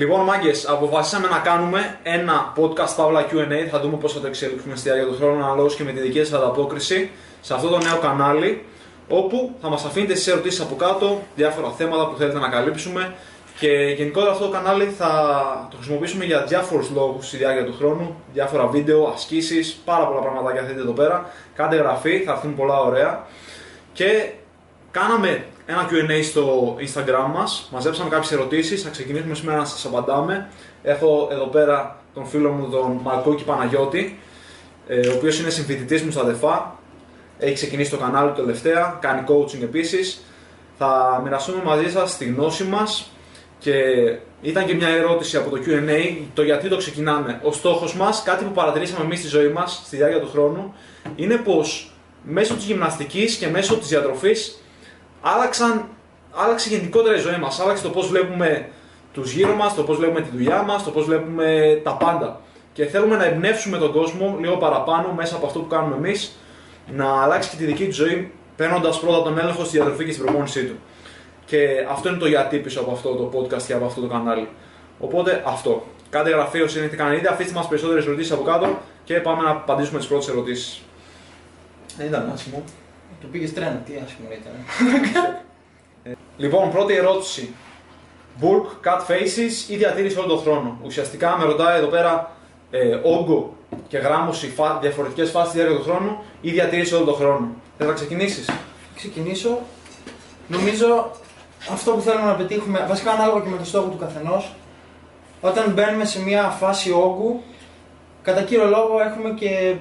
Λοιπόν, μάγκες, αποφασίσαμε να κάνουμε ένα podcast παύλα QA. Θα δούμε πώς θα το εξελίξουμε στη διάρκεια του χρόνου, αναλόγως και με τη δική σας ανταπόκριση σε αυτό το νέο κανάλι. Όπου θα μας αφήνετε στι ερωτήσεις από κάτω διάφορα θέματα που θέλετε να καλύψουμε. Και γενικότερα αυτό το κανάλι θα το χρησιμοποιήσουμε για διάφορους λόγους στη διάρκεια του χρόνου. Διάφορα βίντεο, ασκήσεις, πάρα πολλά πραγματάκια θέλετε εδώ πέρα. Κάντε γραφή, θα έρθουν πολλά ωραία. Και κάναμε ένα QA στο Instagram μας. Μαζέψαμε κάποιες ερωτήσεις. Θα ξεκινήσουμε σήμερα να σας απαντάμε. Έχω εδώ πέρα τον φίλο μου τον Μαρκούκη Παναγιώτη, ε, ο οποίος είναι συμφοιτητής μου στα ΔΕΦΑ. Έχει ξεκινήσει το κανάλι του τελευταία, κάνει coaching επίσης. Θα μοιραστούμε μαζί σας τη γνώση μας και ήταν και μια ερώτηση από το QA, το γιατί το ξεκινάμε. Ο στόχος μας, κάτι που παρατηρήσαμε εμείς στη ζωή μας στη διάρκεια του χρόνου, είναι πως μέσω της γυμναστικής και μέσω της διατροφής άλλαξαν, άλλαξε γενικότερα η ζωή μας. Άλλαξε το πώς βλέπουμε τους γύρω μας, το πώς βλέπουμε τη δουλειά μας, το πώς βλέπουμε τα πάντα. Και θέλουμε να εμπνεύσουμε τον κόσμο λίγο παραπάνω μέσα από αυτό που κάνουμε εμείς, να αλλάξει και τη δική του ζωή, παίρνοντας πρώτα τον έλεγχο στη διατροφή και στην προπόνησή του. Και αυτό είναι το γιατί πίσω από αυτό το podcast και από αυτό το κανάλι. Οπότε αυτό. Κάντε γραφείο όσοι δεν έχετε κάνει ήδη, αφήστε μας περισσότερες ερωτήσεις από κάτω και πάμε να απαντήσουμε τις πρώτες ερωτήσεις. Δεν ήταν άσχημο. Το πήγε τρένο, τι άσχημο ήταν. Λοιπόν, πρώτη ερώτηση. Bulk, cut faces ή διατήρηση όλο τον χρόνο. Ουσιαστικά με ρωτάει εδώ πέρα ε, όγκο και γράμμωση, φα, διαφορετικές φάσεις στη διάρκεια του χρόνου ή διατήρηση όλο τον χρόνο. Θες να ξεκινήσεις; Ξεκινήσω. Νομίζω αυτό που θέλουμε να πετύχουμε, βασικά ανάλογα και με το στόχο του καθενός, όταν μπαίνουμε σε μια φάση όγκου, κατά κύριο λόγο έχουμε και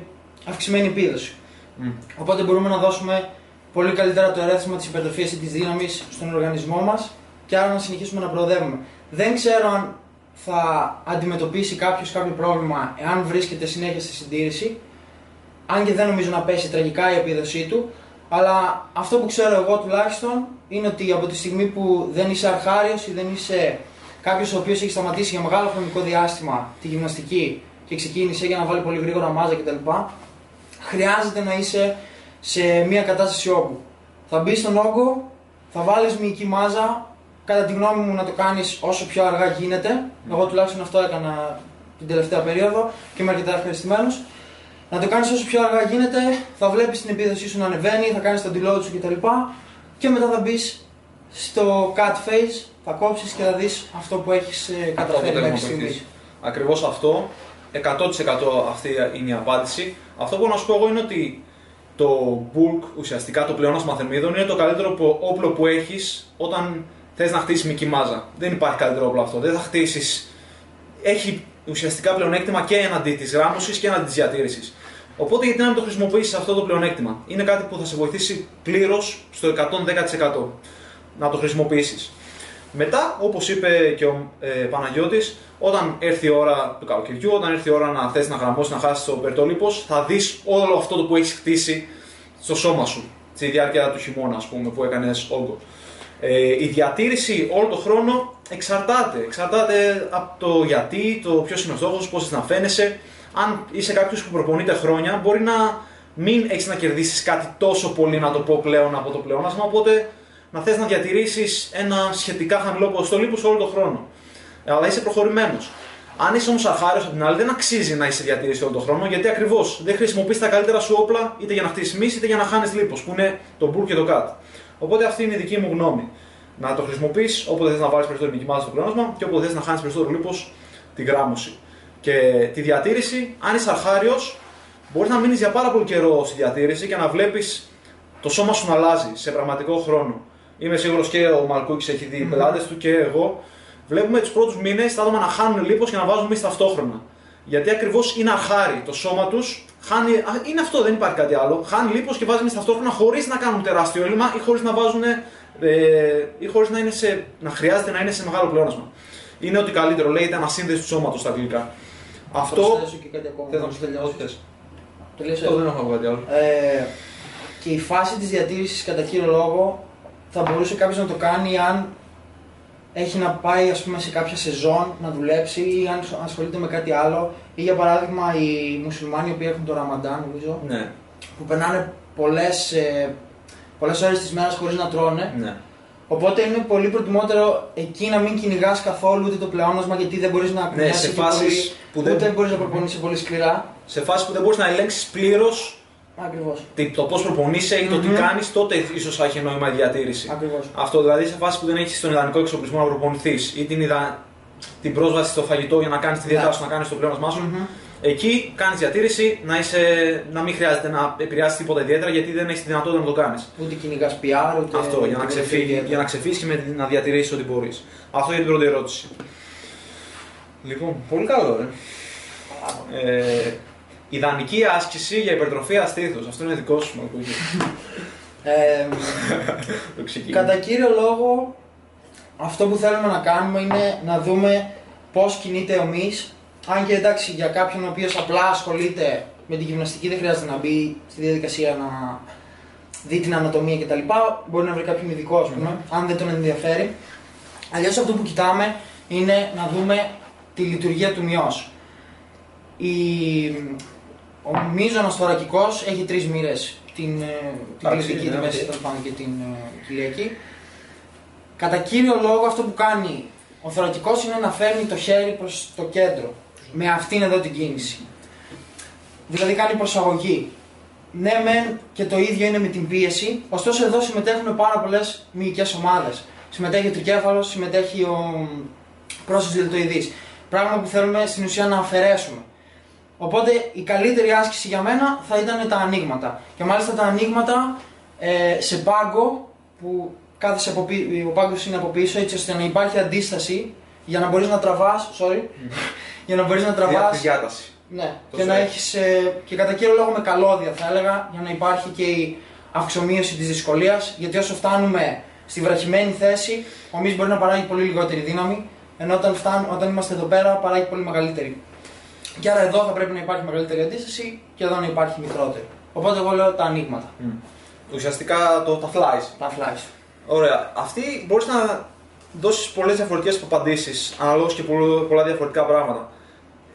αυξημένη επίδοση. Mm. Οπότε μπορούμε να δώσουμε πολύ καλύτερα το ερέθισμα της υπερτροφία ή της δύναμης στον οργανισμό μας και άρα να συνεχίσουμε να προοδεύουμε. Δεν ξέρω αν θα αντιμετωπίσει κάποιος κάποιο πρόβλημα εάν βρίσκεται συνέχεια στη συντήρηση, αν και δεν νομίζω να πέσει τραγικά η επίδοσή του, αλλά αυτό που ξέρω εγώ τουλάχιστον είναι ότι από τη στιγμή που δεν είσαι αρχάριος ή δεν είσαι κάποιος ο οποίος έχει σταματήσει για μεγάλο χρονικό διάστημα τη γυμναστική και ξεκίνησε για να βάλει πολύ γρήγορα μάζα κτλ., χρειάζεται να είσαι σε μια κατάσταση όγκου. Θα μπεις στον όγκο, θα βάλεις μυϊκή μάζα. Κατά τη γνώμη μου, να το κάνεις όσο πιο αργά γίνεται. Εγώ τουλάχιστον αυτό έκανα την τελευταία περίοδο και είμαι αρκετά ευχαριστημένος. Να το κάνεις όσο πιο αργά γίνεται, θα βλέπεις την επίδοσή σου να ανεβαίνει, θα κάνεις το deload σου κτλ. Και μετά θα μπεις στο cut phase, θα κόψεις και θα δεις αυτό που έχεις καταφέρει μέχρι στιγμής. Ακριβώς αυτό. 100% αυτή είναι η απάντηση. Αυτό που μπορώ να σου πω εγώ είναι ότι το bulk, ουσιαστικά το πλεόνασμα θερμίδων, είναι το καλύτερο που- όπλο που έχεις όταν θες να χτίσεις μικρή μάζα. Δεν υπάρχει καλύτερο όπλο αυτό. Δεν θα χτίσεις. Έχει ουσιαστικά πλεονέκτημα και εναντί της γράμμωσης και εναντί της διατήρησης. Οπότε γιατί να μην το χρησιμοποιήσεις αυτό το πλεονέκτημα; Είναι κάτι που θα σε βοηθήσει πλήρως στο 110% να το χρησιμοποιήσεις. Μετά, όπως είπε και ο ε, Παναγιώτης, όταν έρθει η ώρα του καλοκαιριού, όταν έρθει η ώρα να θες να γραμμώσεις, να χάσεις το περτόλιπος, θα δεις όλο αυτό το που έχεις χτίσει στο σώμα σου στη διάρκεια του χειμώνα, ας πούμε, που έκανες όγκο. Ε, η διατήρηση όλο τον χρόνο εξαρτάται. Εξαρτάται από το γιατί, το ποιος είναι ο στόχος, πώς να φαίνεσαι. Αν είσαι κάποιος που προπονείται χρόνια, μπορεί να μην έχεις να κερδίσεις κάτι τόσο πολύ, να το πω πλέον, από το πλεόνασμα. Οπότε να θες να διατηρήσεις ένα σχετικά χαμηλό ποσοστό λίπους όλο τον χρόνο. Ε, Αλλά είσαι προχωρημένος. Αν είσαι όμως αρχάριο απ' την άλλη, δεν αξίζει να είσαι διατηρήσεις όλο τον χρόνο γιατί ακριβώς δεν χρησιμοποιείς τα καλύτερα σου όπλα είτε για να χτίσεις μυς είτε για να χάνεις λίπος, που είναι το μπουρ και το cut. Οπότε αυτή είναι η δική μου γνώμη. Να το χρησιμοποιείς όποτε θες να βάλεις περισσότερη νικημάδα στο πλεόνασμα και όποτε θες να χάνεις περισσότερο λίπος τη γράμμωση. Και τη διατήρηση, αν είσαι αρχάριο, μπορείς να μείνεις για πάρα πολύ καιρό στη διατήρηση και να βλέπεις το σώμα σου να αλλάζει σε πραγματικό χρόνο. Είμαι σίγουρος και ο Μαλκούκη έχει δει οι πελάτες του και εγώ. Βλέπουμε τους πρώτους μήνες τα άτομα να χάνουν λίπος και να βάζουν εμεί ταυτόχρονα. Γιατί ακριβώς είναι αρχάρι. Το σώμα τους χάνει. α, Είναι αυτό, δεν υπάρχει κάτι άλλο. Χάνει λίπος και βάζει εμεί ταυτόχρονα χωρίς να κάνουν τεράστιο έλλειμμα ή χωρίς να βάζουν. Ε, ή χωρίς να, είναι σε, να χρειάζεται να είναι σε μεγάλο πλεόνασμα. Είναι ότι καλύτερο, λέγεται ανασύνδεση του σώματος στα αγγλικά. Αυτό. προσθέσω και κάτι ακόμα. Θες να μόλις προσθέσεις; τελειώσεις. Όχι, θες. Τελείωσε. Αυτό δεν έχω κάτι άλλο. Ε, και η φάση της διατήρησης κατά κύριο λόγο θα μπορούσε κάποιος να το κάνει αν έχει να πάει ας πούμε, σε κάποια σεζόν να δουλέψει ή αν ασχολείται με κάτι άλλο ή για παράδειγμα οι μουσουλμάνοι οι οποίοι έχουν το Ραμαντάν νομίζω Ναι, που περνάνε πολλές, ε, πολλές ώρες της μέρας χωρίς να τρώνε ναι. Οπότε είναι πολύ προτιμότερο εκεί να μην κυνηγάς καθόλου ούτε το πλεόνασμα γιατί δεν μπορείς να Ναι, κουνιάσεις σε φάσεις πολύ, που δεν- ούτε μπορείς να προπονήσει πολύ σκληρά. Σε φάση που δεν μπορείς να ελέγξεις πλήρως Ακριβώς. το πώς προπονείσαι ή το τι Μμμ. κάνεις, τότε ίσως θα έχει νόημα η διατήρηση. Ακριβώς. Αυτό δηλαδή σε φάση που δεν έχεις τον ιδανικό εξοπλισμό να προπονηθείς ή την, ιδα... την πρόσβαση στο φαγητό για να κάνεις τη διατάρα Ναι. σου, να κάνεις το πλέονασμά σου. Μμμ. Εκεί κάνεις διατήρηση να, είσαι... να μην χρειάζεται να επηρεάσεις τίποτα ιδιαίτερα γιατί δεν έχεις τη δυνατότητα να το κάνεις. Ούτε κυνηγάς PR, ούτε. Αυτό, για να, τίποτα ξεφύγει, ιδιαίτερο. για να ξεφύγεις και με, να διατηρήσεις ό,τι μπορείς. Αυτό για την πρώτη ερώτηση. Λοιπόν, πολύ καλό, ρε. Ε, ιδανική άσκηση για υπερτροφία στήθους. Αυτό είναι δικό σου, Μαρκούκη. Ε, Το ξεκίνημα. κατά κύριο λόγο, αυτό που θέλουμε να κάνουμε είναι να δούμε πώς κινείται ο μυς. Αν και εντάξει, για κάποιον ο οποίος απλά ασχολείται με την γυμναστική, δεν χρειάζεται να μπει στη διαδικασία να δει την ανατομία κτλ. Μπορεί να βρει κάποιον ειδικό, ας πούμε, αν δεν τον ενδιαφέρει. Αλλιώς αυτό που κοιτάμε είναι να δούμε τη λειτουργία του μειός. Η... Ο μείζονος θωρακικός έχει τρεις μοίρες, την, ε, την Παραξύνη, κλειδική, τη ναι, μέση οκ. τέλος πάντων και την ε, κοιλιακή. Κατά κύριο λόγο αυτό που κάνει ο θωρακικός είναι να φέρνει το χέρι προς το κέντρο, με αυτήν εδώ την κίνηση. Δηλαδή κάνει προσαγωγή. Ναι, μεν και το ίδιο είναι με την πίεση, ωστόσο εδώ συμμετέχουν πάρα πολλές μυϊκές ομάδες. Συμμετέχει ο τρικέφαλος, συμμετέχει ο πρόσωπο δηλητοειδή. Πράγμα που θέλουμε στην ουσία να αφαιρέσουμε. Οπότε η καλύτερη άσκηση για μένα θα ήταν τα ανοίγματα. Και μάλιστα τα ανοίγματα ε, σε πάγκο που κάθεσαι από πί- ο πάγκος είναι από πίσω έτσι ώστε να υπάρχει αντίσταση για να μπορείς να τραβάς, sorry, για να μπορείς να Δια- τραβάς τη διάταση. ναι, Το και να stretch. έχεις ε, και κατά κύριο λόγο με καλώδια θα έλεγα για να υπάρχει και η αυξομοίωση της δυσκολίας γιατί όσο φτάνουμε στη βραχημένη θέση ο μυς μπορεί να παράγει πολύ λιγότερη δύναμη ενώ όταν, φτάνουμε, όταν είμαστε εδώ πέρα παράγει πολύ μεγαλύτερη. Και άρα εδώ θα πρέπει να υπάρχει μεγαλύτερη αντίσταση και εδώ να υπάρχει μικρότερη. Οπότε εγώ λέω τα ανοίγματα, Μμ. Ουσιαστικά το, τα flies. τα flies. Ωραία. Αυτή μπορείς να δώσεις πολλές διαφορετικές απαντήσεις αναλόγως και πολλο- πολλά διαφορετικά πράγματα.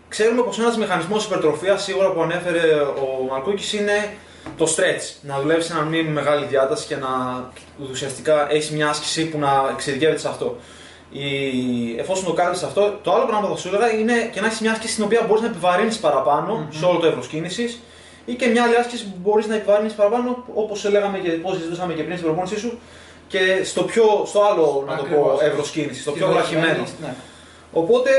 Ξέρουμε πως ένας μηχανισμός υπερτροφίας σίγουρα που ανέφερε ο Μαρκούκης είναι το stretch. Να δουλεύεις ένα μη μεγάλη διάταση και να ουσιαστικά έχεις μια άσκηση που να εξειδικεύεται σε αυτό. Η... Εφόσον το κάνεις αυτό, το άλλο πράγμα που θα σου έλεγα είναι και να έχεις μια άσκηση στην οποία μπορείς να επιβαρύνεις παραπάνω σε όλο το εύρος κίνησης ή και μια άλλη άσκηση που μπορείς να επιβαρύνεις παραπάνω, όπως λέγαμε και πώ συζητούσαμε και πριν στην προπόνησή σου, και στο, πιο, στο άλλο να το πω Ακριβώς. εύρος κίνησης, στο Στη πιο βραχημένη, βραχημένο. Ναι. Οπότε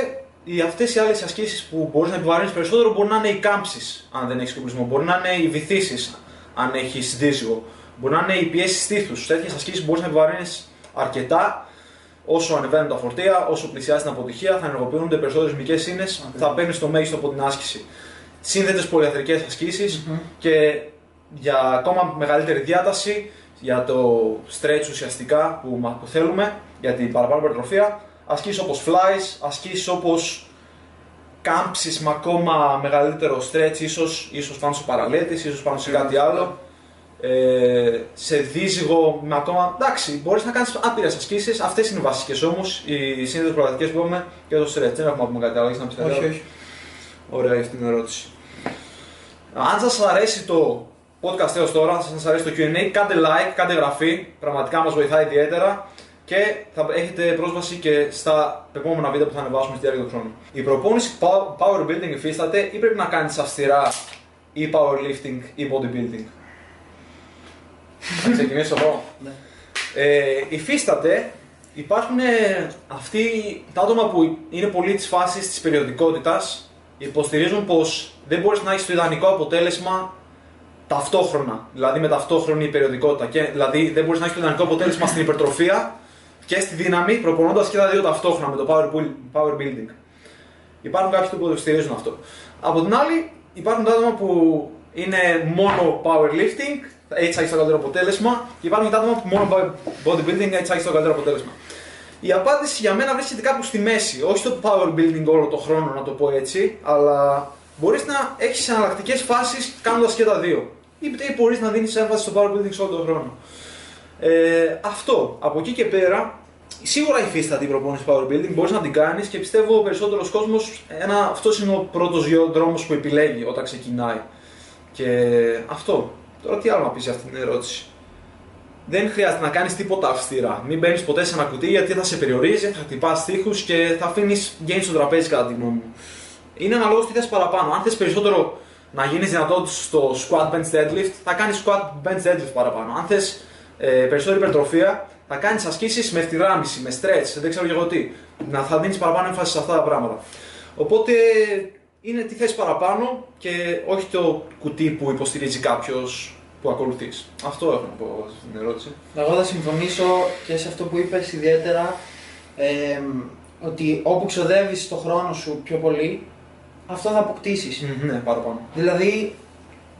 οι, αυτές οι άλλες ασκήσεις που μπορείς να επιβαρύνεις περισσότερο μπορεί να είναι οι κάμψεις αν δεν έχεις κουμπισμό, μπορεί να είναι οι βυθίσεις αν έχεις δίζυγο, μπορεί να είναι οι πιέσεις στήθους. Τέτοιες ασκήσεις μπορείς να επιβαρύνεις αρκετά όσο ανεβαίνουν τα φορτία, όσο πλησιάζει την αποτυχία, θα ενεργοποιούνται περισσότερες μυϊκές ίνες, Ακριβώς. θα παίρνεις το μέγιστο από την άσκηση. Σύνδετες πολυαθρικές ασκήσεις Μμμ. και για ακόμα μεγαλύτερη διάταση, για το stretch ουσιαστικά που, μα- που θέλουμε, για την παραπάνω υπερτροφία, ασκήσεις όπως flies, ασκήσεις όπως κάμψεις με ακόμα μεγαλύτερο stretch, ίσως, ίσως πάνω σε παραλέτης, ίσως πάνω σε κάτι άλλο. Ε, σε δίζυγο με ακόμα. Εντάξει, μπορείς να κάνεις άπειρες ασκήσεις. Αυτές είναι οι βασικές όμως, οι σύνδετε προλατικέ που έχουμε και το stretch. Δεν έχουμε να πούμε κάτι άλλο. Έχεις να πεις κάτι Όχι, άλλο; όχι. Ωραία για αυτή την ερώτηση. Αν σας αρέσει το podcast έως τώρα, αν σας αρέσει το QA, κάντε like, κάντε εγγραφή. Πραγματικά μας βοηθάει ιδιαίτερα και θα έχετε πρόσβαση και στα επόμενα βίντεο που θα ανεβάσουμε στη διάρκεια του χρόνου. Η προπόνηση pow- power building υφίσταται ή πρέπει να κάνεις αυστηρά ή powerlifting ή bodybuilding; Θα ξεκινήσω εγώ. Ναι. Ε, υφίσταται, υπάρχουν ε, αυτοί τα άτομα που είναι πολύ της φάσης της περιοδικότητας, υποστηρίζουν πως δεν μπορείς να έχεις το ιδανικό αποτέλεσμα ταυτόχρονα. Δηλαδή με ταυτόχρονη περιοδικότητα. Και, δηλαδή δεν μπορείς να έχεις το ιδανικό αποτέλεσμα στην υπερτροφία και στη δύναμη, προπονώντας και τα δύο ταυτόχρονα με το power, build- power building. Υπάρχουν κάποιοι που το υποστηρίζουν αυτό. Από την άλλη, υπάρχουν τα άτομα που είναι μόνο powerlifting, έτσι θα έχει το καλύτερο αποτέλεσμα, και υπάρχουν και τα άτομα που μόνο bodybuilding, έτσι θα έχει το καλύτερο αποτέλεσμα. Η απάντηση για μένα βρίσκεται κάπου στη μέση. Όχι στο power building όλο το χρόνο, να το πω έτσι, αλλά μπορείς να έχεις εναλλακτικές φάσεις κάνοντας και τα δύο. Ή μπορείς να δίνεις έμφαση στο power building σε όλο τον χρόνο. Ε, αυτό. Από εκεί και πέρα, σίγουρα υφίσταται η προπόνηση power building, μπορείς να την κάνεις και πιστεύω ο περισσότερος κόσμος, αυτός είναι ο πρώτος δρόμος που επιλέγει όταν ξεκινάει. Και αυτό. Τώρα τι άλλο να πεις για αυτή την ερώτηση. δεν χρειάζεται να κάνεις τίποτα αυστηρά. Μην μπαίνεις ποτέ σε ένα κουτί γιατί θα σε περιορίζει, θα χτυπάς τείχου και θα αφήνεις gains στο τραπέζι κατά τη γνώμη μου. Είναι αναλόγως τι θες παραπάνω. Αν θες περισσότερο να γίνεις δυνατό στο squat bench deadlift, θα κάνεις squat bench deadlift παραπάνω. Αν θες ε, περισσότερη υπερτροφία, θα κάνεις ασκήσεις με ευθυράμιση, με stretch, δεν ξέρω και εγώ τι. Να θα δίνεις παραπάνω έμφαση σε αυτά τα πράγματα. Οπότε είναι τι θες παραπάνω και όχι το κουτί που υποστηρίζει κάποιος που ακολουθείς. Αυτό έχω να πω στην ερώτηση. Εγώ θα συμφωνήσω και σε αυτό που είπες ιδιαίτερα ε, ότι όπου ξοδεύεις το χρόνο σου πιο πολύ, αυτό θα αποκτήσεις. Ναι, παραπάνω. Δηλαδή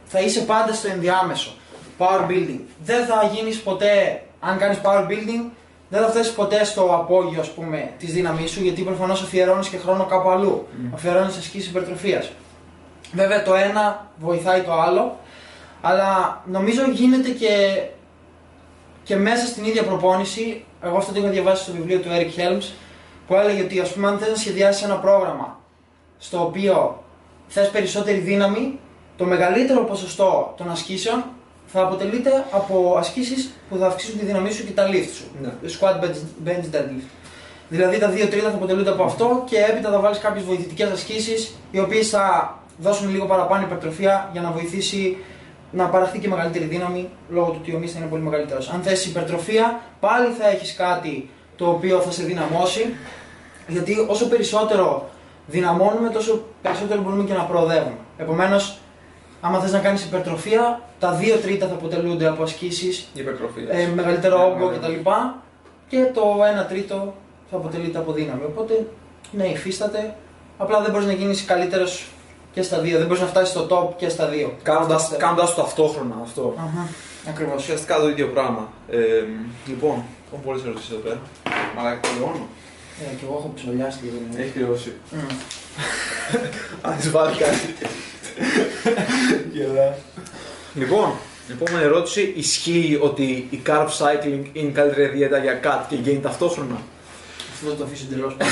θα είσαι πάντα στο ενδιάμεσο. Power building. Δεν θα γίνεις ποτέ, αν κάνεις power building, δεν θα φτάσεις ποτέ στο απόγειο ας πούμε, της δύναμής σου γιατί προφανώς αφιερώνεις και χρόνο κάπου αλλού. Mm. Αφιερώνεις ασκήσεις υπερτροφίας. Βέβαια το ένα βοηθάει το άλλο, αλλά νομίζω γίνεται και, και μέσα στην ίδια προπόνηση. Εγώ αυτό το είχα διαβάσει στο βιβλίο του Eric Helms που έλεγε ότι ας πούμε αν θες να σχεδιάσεις ένα πρόγραμμα στο οποίο θες περισσότερη δύναμη, το μεγαλύτερο ποσοστό των ασκήσεων θα αποτελείται από ασκήσεις που θα αυξήσουν τη δύναμή σου και τα lift σου. Ναι. Squat, bench, bench, deadlift. Δηλαδή τα δύο τρίτα θα αποτελούνται από αυτό και έπειτα θα βάλεις κάποιες βοηθητικές ασκήσεις οι οποίες θα δώσουν λίγο παραπάνω υπερτροφία για να βοηθήσει να παραχθεί και μεγαλύτερη δύναμη λόγω του ότι ο μυς θα είναι πολύ μεγαλύτερος. Αν θες υπερτροφία, πάλι θα έχεις κάτι το οποίο θα σε δυναμώσει γιατί όσο περισσότερο δυναμώνουμε, τόσο περισσότερο μπορούμε και να προοδεύουμε. Επομένως, άμα θες να κάνεις υπερτροφία, τα δύο τρίτα θα αποτελούνται από ασκήσεις, ε, μεγαλύτερο Ναι, όγκο ναι. κτλ. Και το ένα τρίτο θα αποτελείται από δύναμη. Οπότε, ναι, υφίσταται. Απλά δεν μπορείς να γίνεις καλύτερος και στα δύο. Δεν μπορείς να φτάσεις στο top και στα δύο. Κάνοντας, Αυτό κάνοντας το ταυτόχρονα αυτό. Ακριβώς. Ουσιαστικά το ίδιο πράγμα. Ε, λοιπόν, έχω πολλές ερωτήσεις εδώ πέρα. Μαλάκα, τελειώνω. Ε, και εγώ έχω ψωλιάσει λίγο. Έχεις τελειώσει. Μμ. Αν τη βάλει κάτι. Γελά. Λοιπόν, επόμενη ερώτηση. Ισχύει ότι η carb cycling είναι η καλύτερη δίαιτα για cut και gain ταυτόχρονα; Αυτό θα το αφήσω εντελώς πάνω.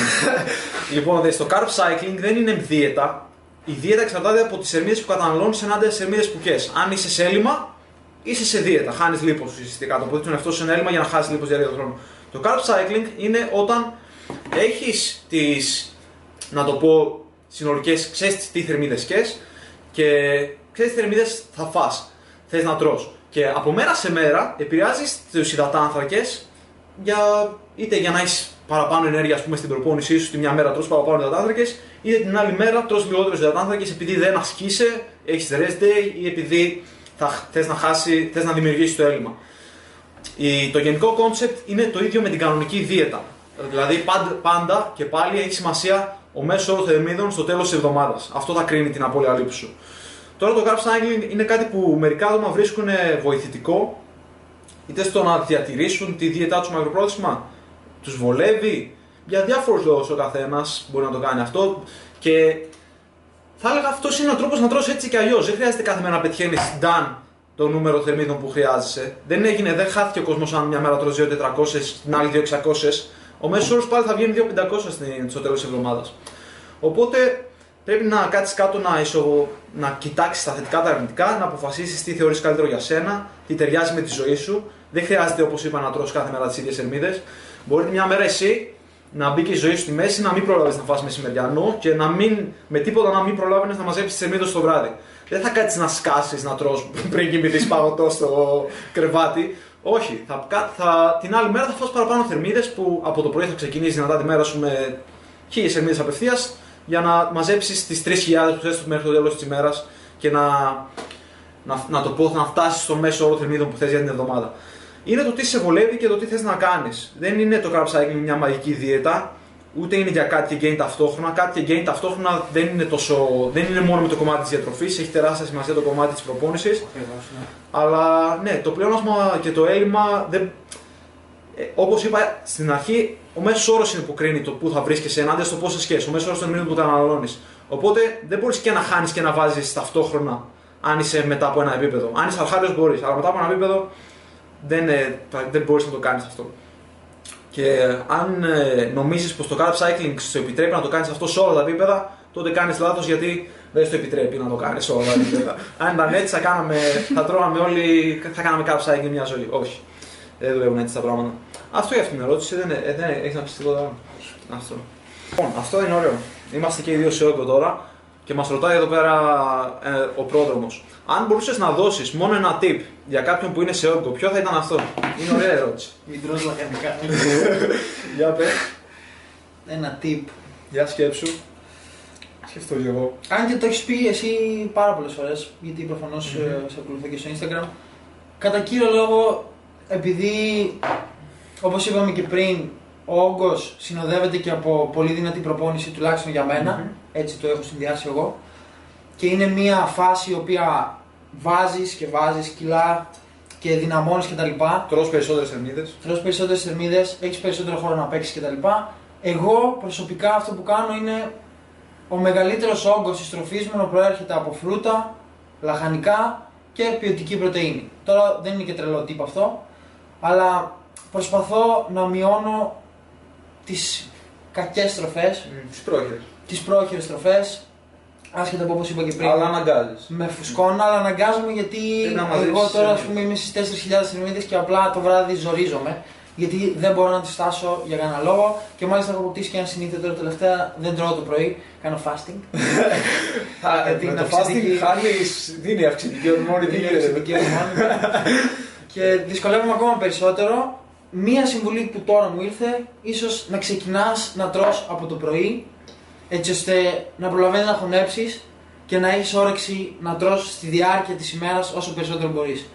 Λοιπόν, δες, το carb cycling δεν είναι δίαιτα. Η δίαιτα εξαρτάται από τις θερμίδε που καταναλώνεις ενάντια στις θερμίδε που κες. Αν είσαι σε έλλειμμα, είσαι σε δίαιτα. Χάνεις λίπος ουσιαστικά. Το αποδείξει τον εαυτό σου σε ένα έλλειμμα για να χάσεις λίπος διάρκεια του χρόνου. Το carb cycling είναι όταν έχεις τις, να το πω, συνολικές, ξέρεις τι θερμίδες κες και ξέρεις τι θερμίδες θα φας. Θες να τρως. Και από μέρα σε μέρα επηρεάζεις τους υδατάνθρακες για, είτε για να έχει παραπάνω ενέργεια ας πούμε, στην προπόνησή σου, τη μια μέρα τρως παραπάνω υδατάνθρακες, είτε την άλλη μέρα τρως λιγότερου υδατάνθρακες επειδή δεν ασκείσαι, έχεις rest day ή επειδή θα, θες να, χάσει, θες να δημιουργήσεις το έλλειμμα. Η, το γενικό concept είναι το ίδιο με την κανονική δίαιτα. Δηλαδή πάντα, πάντα και πάλι έχει σημασία ο μέσος όρος θερμίδων στο τέλος της εβδομάδας. Αυτό θα κρίνει την απώλεια λίπου σου. Τώρα το carb cycling είναι κάτι που μερικά άτομα βρίσκουν βοηθητικό, είτε στο να διατηρήσουν τη δίαιτά τους μακροπρόθεσμα, τους βολεύει. Για διάφορους λόγους ο καθένας μπορεί να το κάνει αυτό και θα έλεγα αυτός είναι ο τρόπος να τρώσει έτσι και αλλιώς. Δεν χρειάζεται κάθε μέρα να πετυχαίνει done το νούμερο θερμίδων που χρειάζεσαι. Δεν έγινε, δεν χάθηκε ο κόσμος αν μια μέρα τρώσει 2.400, την άλλη 2.600. Ο μέσος όρος πάλι θα βγαίνει 2.500 στην- στο τέλος της εβδομάδας. Οπότε πρέπει να κάτσεις κάτω να, ισο... να κοιτάξεις τα θετικά τα αρνητικά, να αποφασίσεις τι θεωρείς καλύτερο για σένα, τι ταιριάζει με τη ζωή σου. Δεν χρειάζεται όπως είπα να τρώσει κάθε μέρα τις ίδιες θερμίδε. Μπορεί μια μέρα εσύ να μπει και η ζωή σου στη μέση, να μην προλάβεις να φας μεσημεριανό και να μην, με τίποτα να μην προλάβεις να μαζέψεις τις θερμίδε το βράδυ. Δεν θα κάτσεις να σκάσεις να τρως πριν κοιμηθείς παγωτό στο κρεβάτι. Όχι, θα, κα- θα, την άλλη μέρα θα φας παραπάνω θερμίδες που από το πρωί θα ξεκινήσεις δυνατά τη μέρα σου με χίλιες θερμίδε απευθείας για να μαζέψεις τις 3.000 που θες μέχρι το τέλος της ημέρας και να, να, να το πω, να φτάσεις στο μέσο όρο θερμίδων που θες για την εβδομάδα. Είναι το τι σε βολεύει και το τι θες να κάνεις. Δεν είναι το carb cycling μια μαγική δίαιτα, ούτε είναι για κάτι και gain ταυτόχρονα. Κάτι και gain ταυτόχρονα δεν είναι, τόσο, δεν είναι μόνο με το κομμάτι της διατροφής, έχει τεράστια σημασία το κομμάτι της προπόνησης. Ακριβώς, ναι. Αλλά ναι, το πλεόνασμα και το έλλειμμα δεν. Ε, Όπως είπα στην αρχή, ο μέσος όρος είναι που κρίνει το που θα βρίσκεσαι ενάντια στο πόσε σχέσει. Ο μέσος όρος των μήνων που καταναλώνει. Οπότε δεν μπορείς και να χάνεις και να βάζεις ταυτόχρονα αν είσαι μετά από ένα επίπεδο. Αν είσαι αρχάριος μπορείς, αλλά μετά από ένα επίπεδο δεν, ε, θα- δεν μπορείς να το κάνεις αυτό. Και ε, αν ε, νομίζεις πως το carb cycling σου επιτρέπει να το κάνεις αυτό σε όλα τα επίπεδα, τότε κάνεις λάθος γιατί δεν σου επιτρέπει να το κάνεις σε όλα τα επίπεδα. αν ήταν έτσι, θα, κάναμε, θα τρώγαμε όλοι, θα κάναμε carb cycling μια ζωή. Όχι. Δεν δουλεύουν έτσι τα πράγματα. Αυτό για αυτήν την ερώτηση. Δεν, ε, δεν έχεις να πεις τίποτα άλλο. Αυτό. Λοιπόν, αυτό είναι ωραίο. Είμαστε και οι δύο σε όγκο τώρα και μας ρωτάει εδώ πέρα ε, ο πρόδρομος. Αν μπορούσες να δώσεις μόνο ένα tip για κάποιον που είναι σε όγκο, ποιο θα ήταν αυτό; Είναι ωραία ερώτηση. Μην τρως λαχανικά. για πες. Ένα tip. Για σκέψου. Σκεφτώ και εγώ. Αν και το έχεις πει εσύ πάρα πολλές φορές, γιατί προφανώς, ε, σε ακολουθώ και στο Instagram. Κατά κύριο λόγο, επειδή όπως είπαμε και πριν, ο όγκος συνοδεύεται και από πολύ δυνατή προπόνηση, τουλάχιστον για μένα. Μμμ. Έτσι το έχω συνδυάσει εγώ. Και είναι μια φάση η οποία βάζεις και βάζεις κιλά και δυναμώνεις κτλ. Τρως περισσότερες θερμίδες. Τρως περισσότερες θερμίδες, έχεις περισσότερο χώρο να παίξεις κτλ. Εγώ προσωπικά αυτό που κάνω είναι ο μεγαλύτερος όγκος της τροφής μου να προέρχεται από φρούτα, λαχανικά και ποιοτική πρωτενη. Τώρα δεν είναι και τρελό τύπο αυτό, αλλά προσπαθώ να μειώνω τις κακές τροφές, Τις πρόχειρες. τις πρόχειρες τροφές, άσχετα από όπως είπα και πριν. Αλλά αναγκάζεις. Με φουσκώνω, αλλά αναγκάζομαι γιατί Πρέπει να εγώ μαζέψεις τώρα ας θερμίδες. πούμε είμαι στις 4.000 θερμίδες και απλά το βράδυ ζορίζομαι. Γιατί δεν μπορώ να τις φτάσω για κανένα λόγο και μάλιστα έχω αποκτήσει και ένα συνήθεια τώρα τελευταία. Δεν τρώω το πρωί, κάνω fasting. Γιατί με είναι το αυξητική. fasting χάνεις, δίνει αυξητική ορμόνη, τι Είναι γίνεται. αυξητική ορμόνη. και δυσκολεύομαι ακόμα περισσότερο. Μία συμβουλή που τώρα μου ήρθε, ίσως να ξεκινάς να τρως από το πρωί, έτσι ώστε να προλαβαίνεις να χωνέψεις και να έχεις όρεξη να τρως στη διάρκεια της ημέρας όσο περισσότερο μπορείς.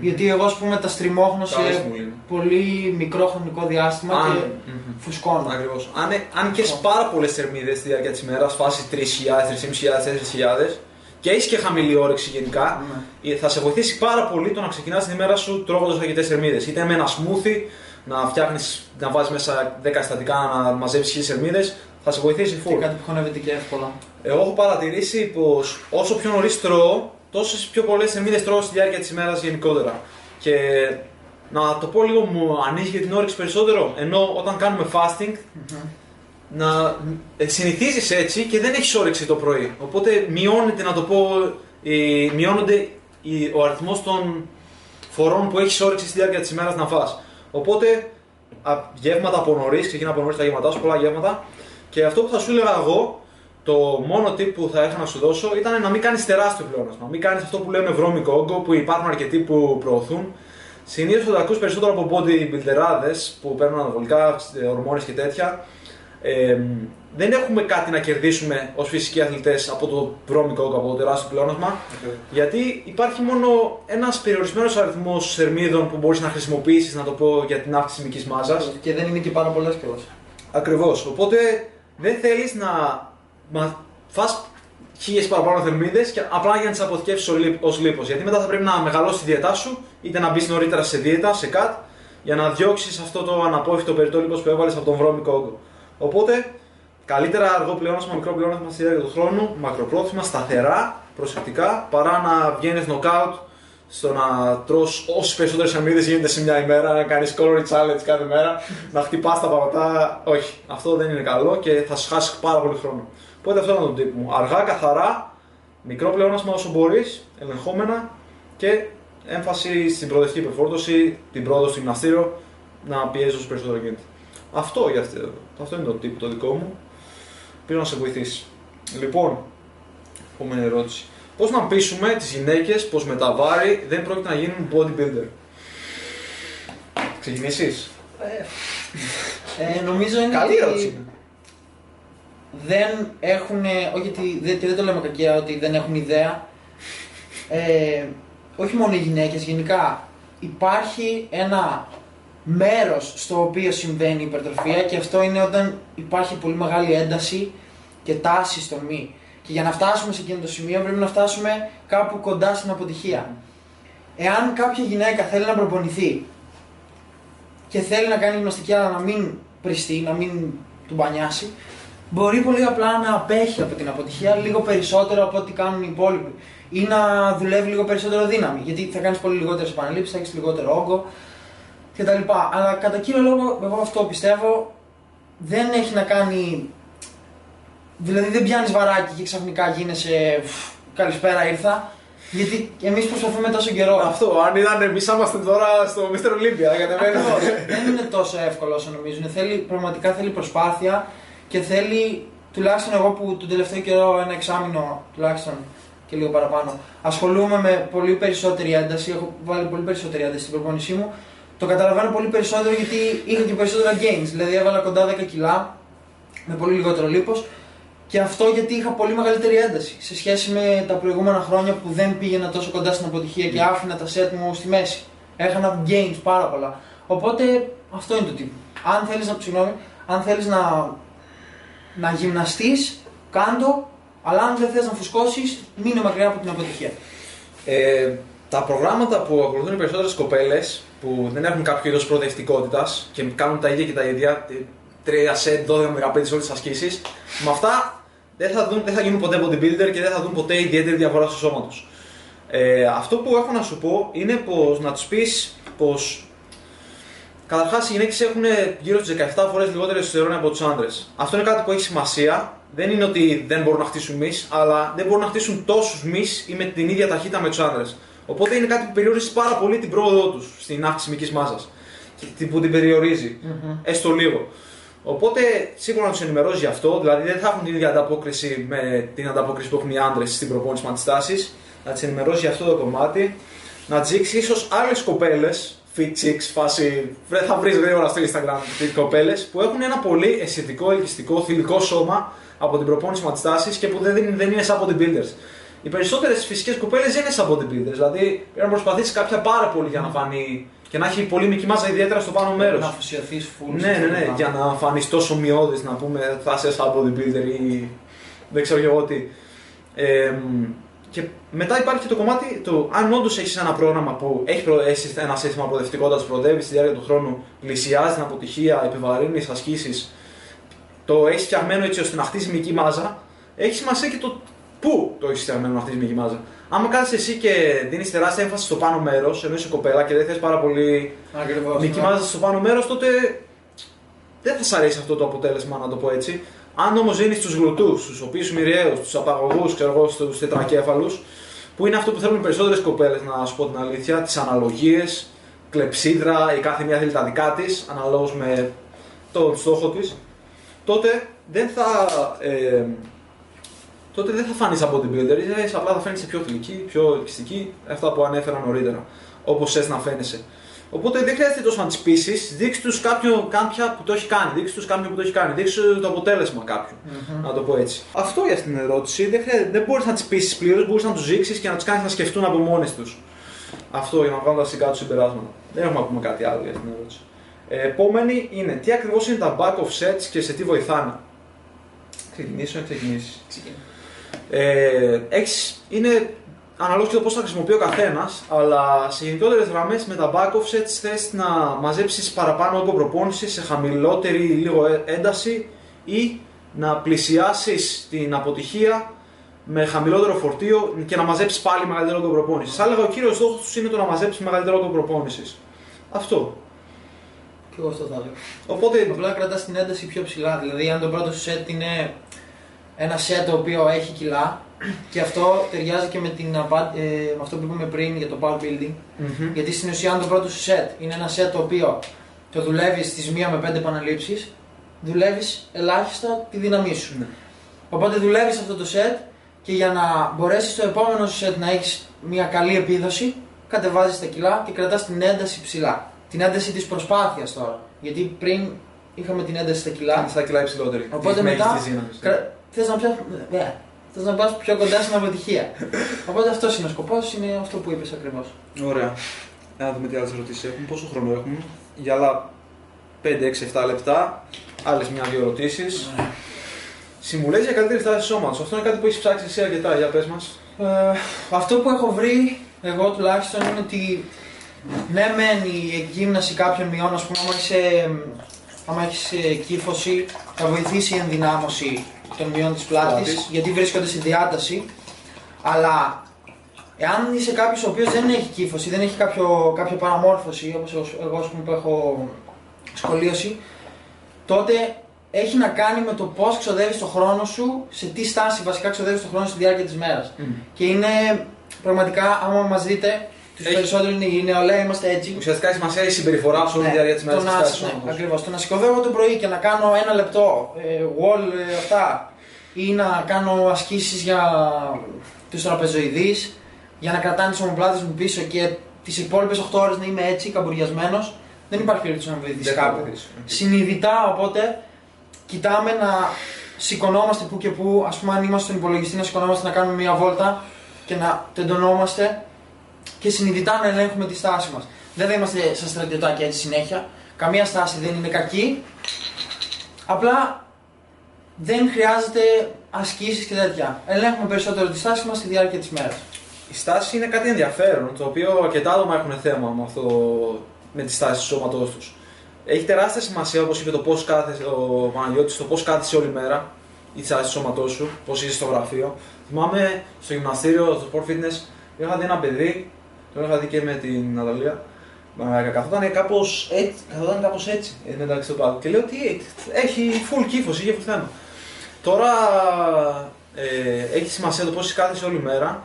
Γιατί εγώ, ας πούμε, τα στριμώχνω Καλή σε συμβουλή είναι. πολύ μικρό χρονικό διάστημα Αν- και Μμμ. φουσκώνω. Ακριβώς. Αν, αν και πάρα πολλές θερμίδες στη διάρκεια της ημέρας, φάση 3.000, 3.500, 4.000 και έχεις και χαμηλή όρεξη γενικά, Ναι. ε, θα σε βοηθήσει πάρα πολύ το να ξεκινάς την ημέρα σου τρώγοντας αρκετέ θερμίδε. Είτε με ένα smoothie, να φτιάχνεις, να βάζεις μέσα 10 συστατικά να μαζέψεις 1.000 θερμίδε, θα σε βοηθήσει Και full. κάτι που χωνεύεται και εύκολα. Εγώ έχω παρατηρήσει πως όσο πιο νωρίς τρώω, τόσες πιο πολλές θερμίδε τρώω στη διάρκεια της ημέρας γενικότερα. Και να το πω λίγο, μου ανοίγει και την όρεξη περισσότερο. Ενώ όταν κάνουμε fasting, να ε, συνηθίζεις έτσι και δεν έχεις όρεξη το πρωί. Οπότε μειώνεται, να το πω, ε, μειώνονται οι- ο αριθμός των φορών που έχεις όρεξη στη διάρκεια της ημέρας να φας. Οπότε α, γεύματα από νωρίς, ξεκινά από νωρίς τα γεύματά σου, πολλά γεύματα. Και αυτό που θα σου έλεγα εγώ, το μόνο tip που θα είχα να σου δώσω ήταν να μην κάνεις τεράστιο πλεόνασμα. Μην κάνεις αυτό που λέμε βρώμικο όγκο, που υπάρχουν αρκετοί που προωθούν. Συνήθως θα τα ακούς περισσότερο από bodybuilderάδες που παίρνουν αναβολικά, ε, ορμόνες και τέτοια. Ε, δεν έχουμε κάτι να κερδίσουμε ως φυσικοί αθλητές από το βρώμικο όγκο, από το τεράστιο πλεόνασμα. Γιατί υπάρχει μόνο ένας περιορισμένος αριθμός θερμίδων που μπορείς να χρησιμοποιήσεις, να το πω, για την αύξηση μυκής μάζας. Και δεν είναι και πάρα πολλές κιόλας. Ακριβώς. Οπότε δεν θέλεις να μα, φας χίλιες παραπάνω θερμίδες και απλά για να τις αποθηκεύσεις ως λίπ- ως λίπος. Γιατί μετά θα πρέπει να μεγαλώσεις τη διαιτά σου, είτε να μπεις νωρίτερα σε δίαιτα, σε κατ, για να διώξεις αυτό το αναπόφευκτο περιττό λίπος που έβαλες από τον βρώμικο όγκο. Οπότε, καλύτερα αργό πλεόνασμα, μικρό πλεόνασμα στη διάρκεια του χρόνου, μακροπρόθεσμα, σταθερά, προσεκτικά, παρά να βγαίνεις knockout στο να τρως όσες περισσότερες αμύδες γίνεται σε μια ημέρα, να κάνεις calorie challenge κάθε μέρα, να χτυπάς τα πατατά. Όχι, αυτό δεν είναι καλό και θα σου χάσει πάρα πολύ χρόνο. Οπότε αυτό είναι το τύπο μου. Αργά, καθαρά, μικρό πλεόνασμα όσο μπορείς, ελεγχόμενα και έμφαση στην προοδευτική υπερφόρτωση, την πρόοδο στο γυμναστήριο, να πιέζεις όσο περισσότερο γίνεται. Αυτό, για αυτό, αυτό είναι το τύπο το δικό μου. Πήρα να σε βοηθήσει. Λοιπόν, επόμενη ερώτηση. Πώς να πείσουμε τις γυναίκες πως με τα βάρη δεν πρόκειται να γίνουν bodybuilder; Ξεκινήσεις; Ε, νομίζω είναι Καλή ότι ερώτηση. είναι. δεν έχουν, όχι ότι, δεν, και δεν το λέμε κακία, ότι δεν έχουν ιδέα. Ε, όχι μόνο οι γυναίκες, γενικά υπάρχει ένα μέρος στο οποίο συμβαίνει η υπερτροφία και αυτό είναι όταν υπάρχει πολύ μεγάλη ένταση και τάση στο μη. Και για να φτάσουμε σε εκείνο το σημείο πρέπει να φτάσουμε κάπου κοντά στην αποτυχία. Εάν κάποια γυναίκα θέλει να προπονηθεί και θέλει να κάνει γυμναστική αλλά να μην πριστεί, να μην του μπανιάσει, μπορεί πολύ απλά να απέχει από την αποτυχία λίγο περισσότερο από ό,τι κάνουν οι υπόλοιποι. Ή να δουλεύει λίγο περισσότερο δύναμη. Γιατί θα κάνεις πολύ λιγότερες επαναλήψεις, θα έχεις λιγότερο όγκο κτλ. Αλλά κατά κύριο λόγο, εγώ αυτό πιστεύω δεν έχει να κάνει. Δηλαδή δεν πιάνεις βαράκι και ξαφνικά γίνεσαι. «Φου, Καλησπέρα ήρθα. Γιατί εμείς προσπαθούμε τόσο καιρό. Αυτό, αν ήταν εμείς ήμασταν τώρα στο Mr. Olympia, κατεβαίνουμε. Ακριβώς. δεν είναι τόσο εύκολο όσο νομίζουν. Θέλει, πραγματικά θέλει προσπάθεια και θέλει, τουλάχιστον εγώ που τον τελευταίο καιρό, ένα εξάμεινο τουλάχιστον και λίγο παραπάνω, ασχολούμαι με πολύ περισσότερη ένταση. Έχω βάλει πολύ περισσότερη ένταση στην προπόνησή μου. Το καταλαβαίνω πολύ περισσότερο γιατί είχα και περισσότερα gains. Δηλαδή έβαλα κοντά 10 κιλά με πολύ λιγότερο λίπος και αυτό γιατί είχα πολύ μεγαλύτερη ένταση σε σχέση με τα προηγούμενα χρόνια που δεν πήγαινα τόσο κοντά στην αποτυχία και άφηνα τα set μου στη μέση. Έχανα gains πάρα πολλά. Οπότε αυτό είναι το τύπο. Αν θέλεις να, συγγνώμη, αν θέλεις να, να γυμναστείς, κάντο, αλλά αν δεν θες να φουσκώσεις, μείνε μακριά από την αποτυχία. Ε, τα προγράμματα που ακολουθούν οι περισσότερες κοπέλες που δεν έχουν κάποιο είδος προοδευτικότητας και κάνουν τα ίδια και τα ίδια, 3 σετ, 12 με 15 όλες τις ασκήσεις, με αυτά δεν θα, δουν, δεν θα γίνουν ποτέ bodybuilder και δεν θα δουν ποτέ ιδιαίτερη διαφορά στο σώμα τους. Ε, αυτό που έχω να σου πω είναι πως να τους πεις πως. Καταρχάς, οι γυναίκες έχουν γύρω στις 17 φορές λιγότερε εσωτερόνια από τους άντρες. Αυτό είναι κάτι που έχει σημασία. Δεν είναι ότι δεν μπορούν να χτίσουν μυς, αλλά δεν μπορούν να χτίσουν τόσους μυς ή με την ίδια ταχύτητα με τους άντρες. Οπότε είναι κάτι που περιορίζει πάρα πολύ την πρόοδό τους στην αύξηση μυκή μάζας. Που την περιοριζει έστω λίγο. Οπότε σίγουρα να τους ενημερώσει γι' αυτό, δηλαδή δεν θα έχουν την ίδια ανταπόκριση με την ανταπόκριση που έχουν οι άντρες στην προπόνηση με τάσει. Να τις ενημερώσει για αυτό το κομμάτι. Να τις δείξει ίσως άλλες κοπέλες, fit chicks, φάση. Θα βρεις γρήγορα στο Instagram κοπέλες που έχουν ένα πολύ αισθητικό, ελκυστικό, θηλυκό σώμα από την προπόνηση με τάσει και που δεν, δεν είναι σαν bodybuilders. Οι περισσότερες φυσικές κοπέλες δεν είναι σαν bodybuilders. Δηλαδή πρέπει να προσπαθήσεις κάποια πάρα πολύ για να φανεί και να έχει πολύ μικρή μάζα ιδιαίτερα στο πάνω μέρος. Να αφοσιωθείς full. Ναι, ναι, ναι, για να φανείς τόσο μειώδης να πούμε θα είσαι σαν bodybuilder ή δεν ξέρω εγώ τι. Ε, και μετά υπάρχει και το κομμάτι το αν όντως έχεις ένα πρόγραμμα που έχει έχεις ένα σύστημα προοδευτικότητας, προοδεύεις στη διάρκεια του χρόνου, πλησιάζεις την αποτυχία, επιβαρύνεις ασκήσεις, το έχεις φτιαγμένο έτσι ώστε να χτίσεις μικρή μάζα, έχει σημασία και το πού το έχεις φτιαγμένο να χτίσει μικρή μάζα; Άμα κάθεσαι εσύ και δίνεις τεράστια έμφαση στο πάνω μέρος, ενώ είσαι κοπέλα και δεν θες πάρα πολύ μικρή ναι. μάζα στο πάνω μέρος, τότε δεν θα σ' αρέσει αυτό το αποτέλεσμα, να το πω έτσι. Αν όμως δίνεις τους γλουτού, τους οποίους μοιραίου, τους απαγωγούς, ξέρω εγώ, στους τετρακέφαλους, που είναι αυτό που θέλουν οι περισσότερες κοπέλες, να σου πω την αλήθεια, τις αναλογίες, κλεψίδρα, η κάθε μία θέλει τα δικά της, αναλόγως με τον στόχο της, τότε δεν θα. Ε, τότε δεν θα φανεί σαν bodybuilder, είσαι απλά θα φαίνεσαι πιο θηλυκή, πιο ελκυστική, αυτά που ανέφερα νωρίτερα. Όπως θες να φαίνεσαι. Οπότε δεν χρειάζεται τόσο να τις πείσεις, δείξει τους κάποια που το έχει κάνει, δείξει τους κάποιον που το έχει κάνει, δείξει το αποτέλεσμα κάποιου. Mm-hmm. Να το πω έτσι. Αυτό για την ερώτηση. Δεν, δεν μπορείς να τις πείσεις πλήρως, μπορείς να τους δείξεις και να του κάνεις να σκεφτούν από μόνες τους. Αυτό για να βγάλουν τα σιγά του συμπεράσματα. Δεν έχουμε να πούμε κάτι άλλο για την ερώτηση. Ε, επόμενη είναι τι ακριβώς είναι τα back of sets και σε τι βοηθάνε; Ξεκινήσω να ξεκινήσεις; Ε, έχεις, είναι αναλόγως και το πώς θα χρησιμοποιεί ο καθένας, αλλά σε γενικότερες γραμμές με τα back offsets θες να μαζέψεις παραπάνω όγκο προπόνηση σε χαμηλότερη λίγο ε- ένταση ή να πλησιάσεις την αποτυχία με χαμηλότερο φορτίο και να μαζέψεις πάλι μεγαλύτερο όγκο προπόνηση. Θα έλεγα ο κύριος στόχος τους είναι το να μαζέψεις μεγαλύτερο όγκο προπόνηση. Αυτό. Και εγώ αυτό θα έλεγα. Οπότε. Απλά κρατάς την ένταση πιο ψηλά. Δηλαδή, αν το πρώτο σετ είναι ένα σετ το οποίο έχει κιλά και αυτό ταιριάζει και με, την, ε, με αυτό που είπαμε πριν για το power building. Mm-hmm. Γιατί στην ουσία, αν το πρώτο σου σετ είναι ένα σετ το οποίο το δουλεύεις στις 1 με 5 επαναλήψεις, δουλεύεις ελάχιστα τη δύναμή σου. Ναι. Οπότε δουλεύεις αυτό το σετ και για να μπορέσεις στο επόμενο σου σετ να έχεις μια καλή επίδοση, κατεβάζεις τα κιλά και κρατάς την ένταση ψηλά. Την ένταση της προσπάθειας τώρα. Γιατί πριν είχαμε την ένταση στα κιλά. Στα κιλά υψηλότερη. Οπότε μετά. Θες να πιάσει. Ναι, Θες να πα πιο κοντά στην αποτυχία. Οπότε αυτός είναι ο σκοπός, είναι αυτό που είπες ακριβώς. Ωραία. Να δούμε τι άλλες ερωτήσεις έχουμε. Πόσο χρόνο έχουμε; Για άλλα 5-6-7 λεπτά. Άλλες μια-δύο ερωτήσεις. Συμβουλές για καλύτερη στάση σώματος. Αυτό είναι κάτι που έχεις ψάξει εσύ αρκετά. Για πες μας. Ε, αυτό που έχω βρει εγώ τουλάχιστον είναι ότι ναι, μεν η εκγύμναση κάποιων μειών, ας πούμε, άμα είσαι άμα έχεις ε, κύφωση, θα βοηθήσει η ενδυνάμωση των μειών της πλάτης, γιατί βρίσκονται στη διάταση. Αλλά εάν είσαι κάποιος ο οποίος δεν έχει κύφωση, δεν έχει κάποιο, κάποια παραμόρφωση, όπως εγώ ας πούμε, που έχω σχολίωση, τότε έχει να κάνει με το πώς ξοδεύεις το χρόνο σου, σε τι στάση βασικά ξοδεύεις το χρόνο στη διάρκεια της μέρας. Και είναι πραγματικά, άμα μας δείτε, τους Έχει- περισσότερου είναι η νεολαία, είμαστε έτσι. Ουσιαστικά έχει σημασία η συμπεριφορά σου όλη τη διάρκεια τη μέρα το της να, τάση ναι, σώματο. ακριβώς. Το να σηκωθώ εγώ το πρωί και να κάνω ένα λεπτό ε, wall ε, αυτά ή να κάνω ασκήσεις για τους τραπεζοειδείς για να κρατάνε τις ομοπλάτες μου πίσω και τις υπόλοιπες 8 ώρες να είμαι έτσι καμπουριασμένος δεν υπάρχει περίπτωση να με βοηθήσει Δεν θα κάπου. βοηθήσει. Συνειδητά οπότε κοιτάμε να σηκωνόμαστε που και που, ας πούμε αν είμαστε στον υπολογιστή να σηκωνόμαστε να κάνουμε μια βόλτα και να τεντωνόμαστε και συνειδητά να ελέγχουμε τη στάση μας. Δεν θα είμαστε σαν στρατιωτάκια έτσι συνέχεια. Καμία στάση δεν είναι κακή. Απλά δεν χρειάζεται ασκήσεις και τέτοια. Ελέγχουμε περισσότερο τη στάση μας στη διάρκεια της μέρας. Η στάση είναι κάτι ενδιαφέρον, το οποίο αρκετά άτομα έχουν θέμα με, αυτό, με τη στάση του σώματός τους. Έχει τεράστια σημασία, όπως είπε το πώς κάθεσαι, ο Παναγιώτης, το πώς κάθεσαι όλη μέρα, η στάση του σώματός σου, πώς είσαι στο γραφείο. Θυμάμαι στο γυμναστήριο, στο sport fitness, είχα δει ένα παιδί, το είχα δει και με την Ναταλία, Μα καθόταν κάπως έτσι, καθόταν κάπως έτσι ε, μεταξύ του πάγου. Και λέω τι έχει full κύφος, είχε full θέμα. Τώρα ε, έχει σημασία το πώς κάθεσαι όλη μέρα.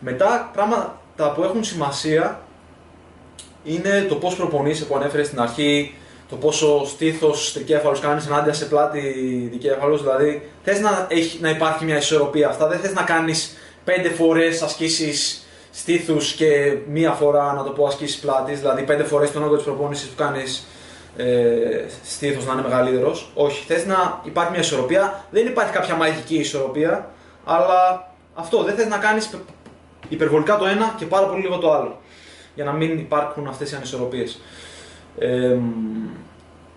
Μετά πράγματα που έχουν σημασία είναι το πώς προπονείσαι που ανέφερες στην αρχή, το πόσο στήθος τρικέφαλο κάνεις ενάντια σε πλάτη δικέφαλος. Δηλαδή, θες να, έχει- να υπάρχει μια ισορροπία αυτά. Δεν θες να κάνεις πέντε φορές ασκήσεις στήθους και μία φορά να το πω ασκήσεις πλάτης. Δηλαδή, πέντε φορές τον όγκο της προπόνησης που κάνεις ε, στήθος να είναι μεγαλύτερος. Όχι, θες να υπάρχει μια ισορροπία. Δεν υπάρχει κάποια μαγική ισορροπία, αλλά αυτό δεν θες να κάνεις υπερβολικά το ένα και πάρα πολύ λίγο το άλλο. Για να μην υπάρχουν αυτές οι ανισορροπίες. Ε,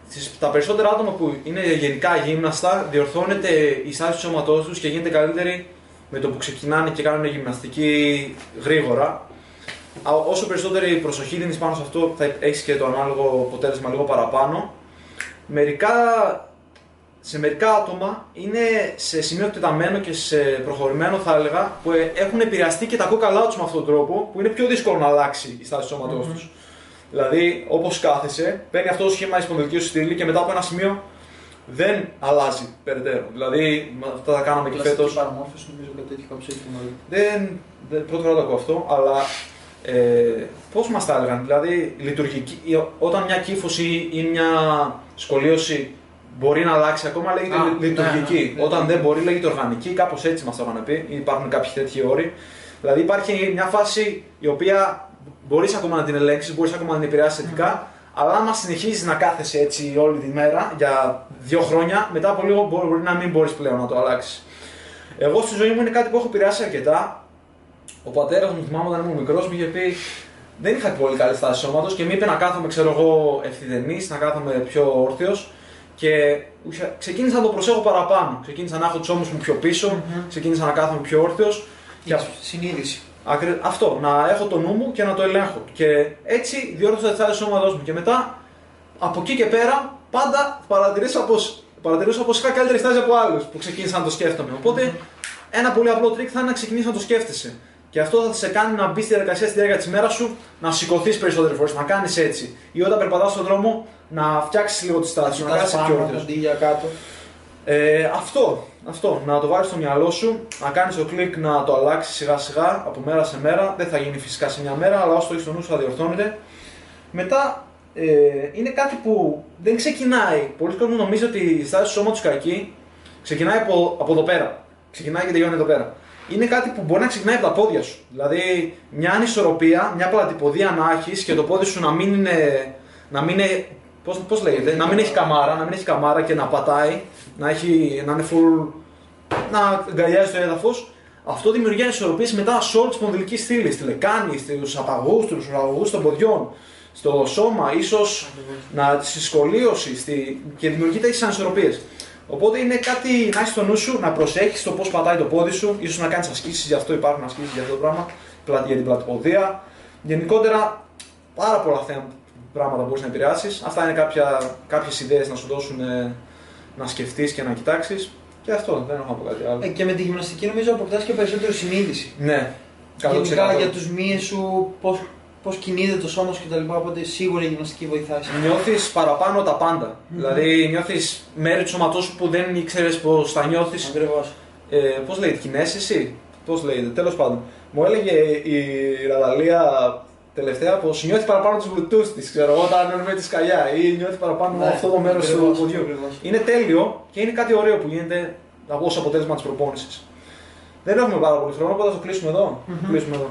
στις- τα περισσότερα άτομα που είναι γενικά γύμναστα διορθώνεται η στάση του σώματός τους και γίνεται καλύτερη με το που ξεκινάνε και κάνουν γυμναστική γρήγορα. Α, Όσο περισσότερη προσοχή δίνεις πάνω σε αυτό θα έχεις και το ανάλογο αποτέλεσμα λίγο παραπάνω. Μερικά, σε μερικά άτομα είναι σε σημείο εκτεταμένο και σε προχωρημένο θα έλεγα που ε, έχουν επηρεαστεί και τα κόκαλά τους με αυτόν τον τρόπο που είναι πιο δύσκολο να αλλάξει η στάση του σώματός Μμμ. τους. Δηλαδή, όπως κάθεσαι, παίρνει αυτό το σχήμα η σπονδυλική σου στήλη και μετά από ένα σημείο δεν αλλάζει περαιτέρω. Δηλαδή, με αυτά τα κάναμε και Πλαστική φέτος. παραμόρφωση νομίζω κάτι τέτοιο κάπως έχει μάλλον. Δεν, δεν, πρώτη φορά το ακούω αυτό, αλλά ε, πώς μας τα έλεγαν; Δηλαδή, λειτουργική, ή όταν μια κύφωση ή μια σκολίωση μπορεί να αλλάξει, ακόμα λέγεται Α, λει- λειτουργική. ναι, ναι, ναι. Όταν δεν μπορεί, λέγεται οργανική, κάπως έτσι μας το είχαν πει. Υπάρχουν κάποιοι τέτοιοι όροι. Δηλαδή, υπάρχει μια φάση η οποία μπορείς ακόμα να την ελέγξεις, μπορείς ακόμα να την επηρεάσεις θετικά, αλλά άμα συνεχίζεις να κάθεσαι έτσι όλη τη μέρα για δύο χρόνια, μετά από λίγο μπορεί, μπορεί να μην μπορείς πλέον να το αλλάξεις. Εγώ στη ζωή μου είναι κάτι που έχω επηρεάσει αρκετά. Ο πατέρας μου, θυμάμαι όταν ήμουν μικρός, μου είχε πει δεν είχα πολύ καλή στάση σώματος και μου είπε να κάθομαι, ξέρω εγώ, ευθυτενής, να κάθομαι πιο όρθιος. Και ουσια- ξεκίνησα να το προσέχω παραπάνω. Ξεκίνησα να έχω τους ώμους μου πιο πίσω, Μμμ. ξεκίνησα να κάθομαι πιο όρθιος. Και αυ- Συνείδηση. Ακρι- Αυτό, να έχω το νου μου και να το ελέγχω. Και έτσι διόρθωσα τη στάση του σώματός μου. Και μετά, από εκεί και πέρα, πάντα παρατηρήσα πω παρατηρούσα πως είχα καλύτερη στάση από άλλους που ξεκίνησαν να το σκέφτομαι. Οπότε, ένα πολύ απλό τρικ θα είναι να ξεκινήσει να το σκέφτεσαι. Και αυτό θα σε κάνει να μπει στη διαδικασία στη διάρκεια της μέρας σου, να σηκωθείς περισσότερες φορές, να κάνεις έτσι. Ή όταν περπατάς στον δρόμο, να φτιάξεις λίγο τη στάση σου, να Κοιτάς κάτσει πιο πάνω όρθιος. αντί για κάτω. Ε, αυτό, αυτό, να το βάλεις στο μυαλό σου, να κάνεις το κλικ να το αλλάξεις σιγά σιγά από μέρα σε μέρα. Δεν θα γίνει φυσικά σε μια μέρα, αλλά όσο το έχεις στο νου σου θα διορθώνεται. Μετά ε, είναι κάτι που δεν ξεκινάει. Πολλοί κόσμοι νομίζουν ότι η στάση τους σώματος κακή ξεκινάει από, από εδώ πέρα. Ξεκινάει και τελειώνει εδώ πέρα. Είναι κάτι που μπορεί να ξεκινάει από τα πόδια σου. Δηλαδή, μια ανισορροπία, μια πλατυποδία να έχεις και το πόδι σου να μην είναι. Να μην είναι πώς, πώς λέγεται, να μην έχει καμάρα, να μην έχει καμάρα και να πατάει, να, έχει, να είναι full, να αγκαλιάζει το έδαφος. Αυτό δημιουργεί ανισορροπίες μετά σε όλη τη σπονδυλική στήλη, στη λεκάνη, στους απαγούς, στους αγωγού των ποδιών, στο σώμα, ίσως να στη σκολίωση στη... και δημιουργεί τέτοιες ανισορροπίες. Οπότε είναι κάτι να έχεις στο νου σου, να προσέχεις το πώς πατάει το πόδι σου, ίσως να κάνεις ασκήσεις, γι' αυτό υπάρχουν ασκήσεις για αυτό το πράγμα, πλάτη για την πλατοποδία. Γενικότερα, πάρα πολλά θέματα, πράγματα μπορείς να επηρεάσεις. Αυτά είναι κάποιες ιδέες να σου δώσουν ε, να σκεφτείς και να κοιτάξεις. Και αυτό, δεν έχω να πω κάτι άλλο. Ε, και με τη γυμναστική νομίζω αποκτάς και περισσότερο συνείδηση. Ναι, 100%. Γενικά για τους μύες σου, πώς, πώς κινείται το σώμα σου κτλ. Οπότε σίγουρα η γυμναστική βοηθάει. Νιώθεις παραπάνω τα πάντα. Δηλαδή, νιώθεις μέρη του σώματός σου που δεν ήξερες πώς θα νιώθεις. Ακριβώς. Ε, πώς λέγεται, κινέσαι Πώς λέγεται, τέλος πάντων. Μου έλεγε η Ραδαλία τελευταία πω νιώθει παραπάνω του Bluetooth της, ξέρω εγώ, όταν με τη σκαλιά ή νιώθει παραπάνω Ναι, αυτό το μέρος του ακριβώς, ποδιού. ακριβώς. Είναι τέλειο και είναι κάτι ωραίο που γίνεται ως αποτέλεσμα της προπόνησης. Δεν έχουμε πάρα πολύ χρόνο, οπότε θα το κλείσουμε εδώ. Μμμ. Κλείσουμε εδώ.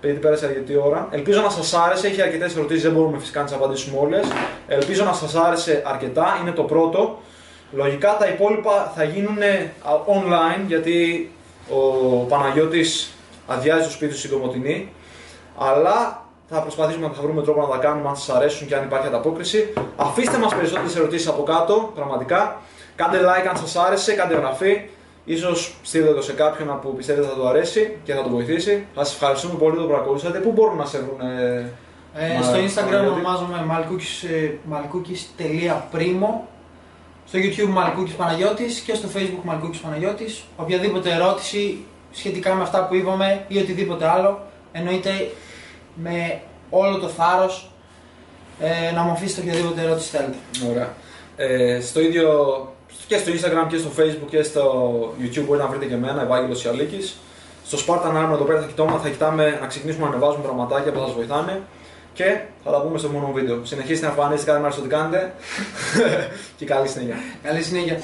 Επειδή πέρασε αρκετή ώρα. Ελπίζω να σας άρεσε. Έχει αρκετές ερωτήσεις, δεν μπορούμε φυσικά να τις απαντήσουμε όλες. Ελπίζω να σας άρεσε αρκετά. Είναι το πρώτο. Λογικά τα υπόλοιπα θα γίνουν α, online γιατί ο Παναγιώτης αδειάζει το σπίτι του στην Κομωτινή. Αλλά θα προσπαθήσουμε να θα βρούμε τρόπο να τα κάνουμε αν σας αρέσουν και αν υπάρχει ανταπόκριση. Αφήστε μας περισσότερες ερωτήσεις από κάτω, πραγματικά. Κάντε like αν σας άρεσε, κάντε εγγραφή. Ίσως στείλτε το σε κάποιον που πιστεύετε θα του αρέσει και θα του βοηθήσει. Θα σας ευχαριστούμε πολύ που το παρακολουθήσατε. Πού μπορούν να σε βρουν, ε, Ε, Μα- στο Instagram Παναγιώτη. ονομάζομαι malcookis, ε, malcookis.primo Στο YouTube Malcookis Παναγιώτης και στο Facebook Malcookis Παναγιώτης Οποιαδήποτε ερώτηση σχετικά με αυτά που είπαμε ή οτιδήποτε άλλο εννοείται με όλο το θάρρος ε, να μου αφήσετε οποιαδήποτε ερώτηση θέλετε. Ωραία. Ε, στο ίδιο και στο Instagram και στο Facebook και στο YouTube μπορείτε να βρείτε και εμένα, Ευάγγελος Ιαλίκης. Στο Spartan Arm εδώ πέρα θα κοιτάμε, θα κοιτάμε να ξεκινήσουμε να ανεβάζουμε πραγματάκια που θα σας βοηθάνε και θα τα πούμε στο μόνο βίντεο. Συνεχίστε να εμφανίζετε κάθε μέρα στο τι κάνετε και καλή συνέχεια. Καλή συνέχεια.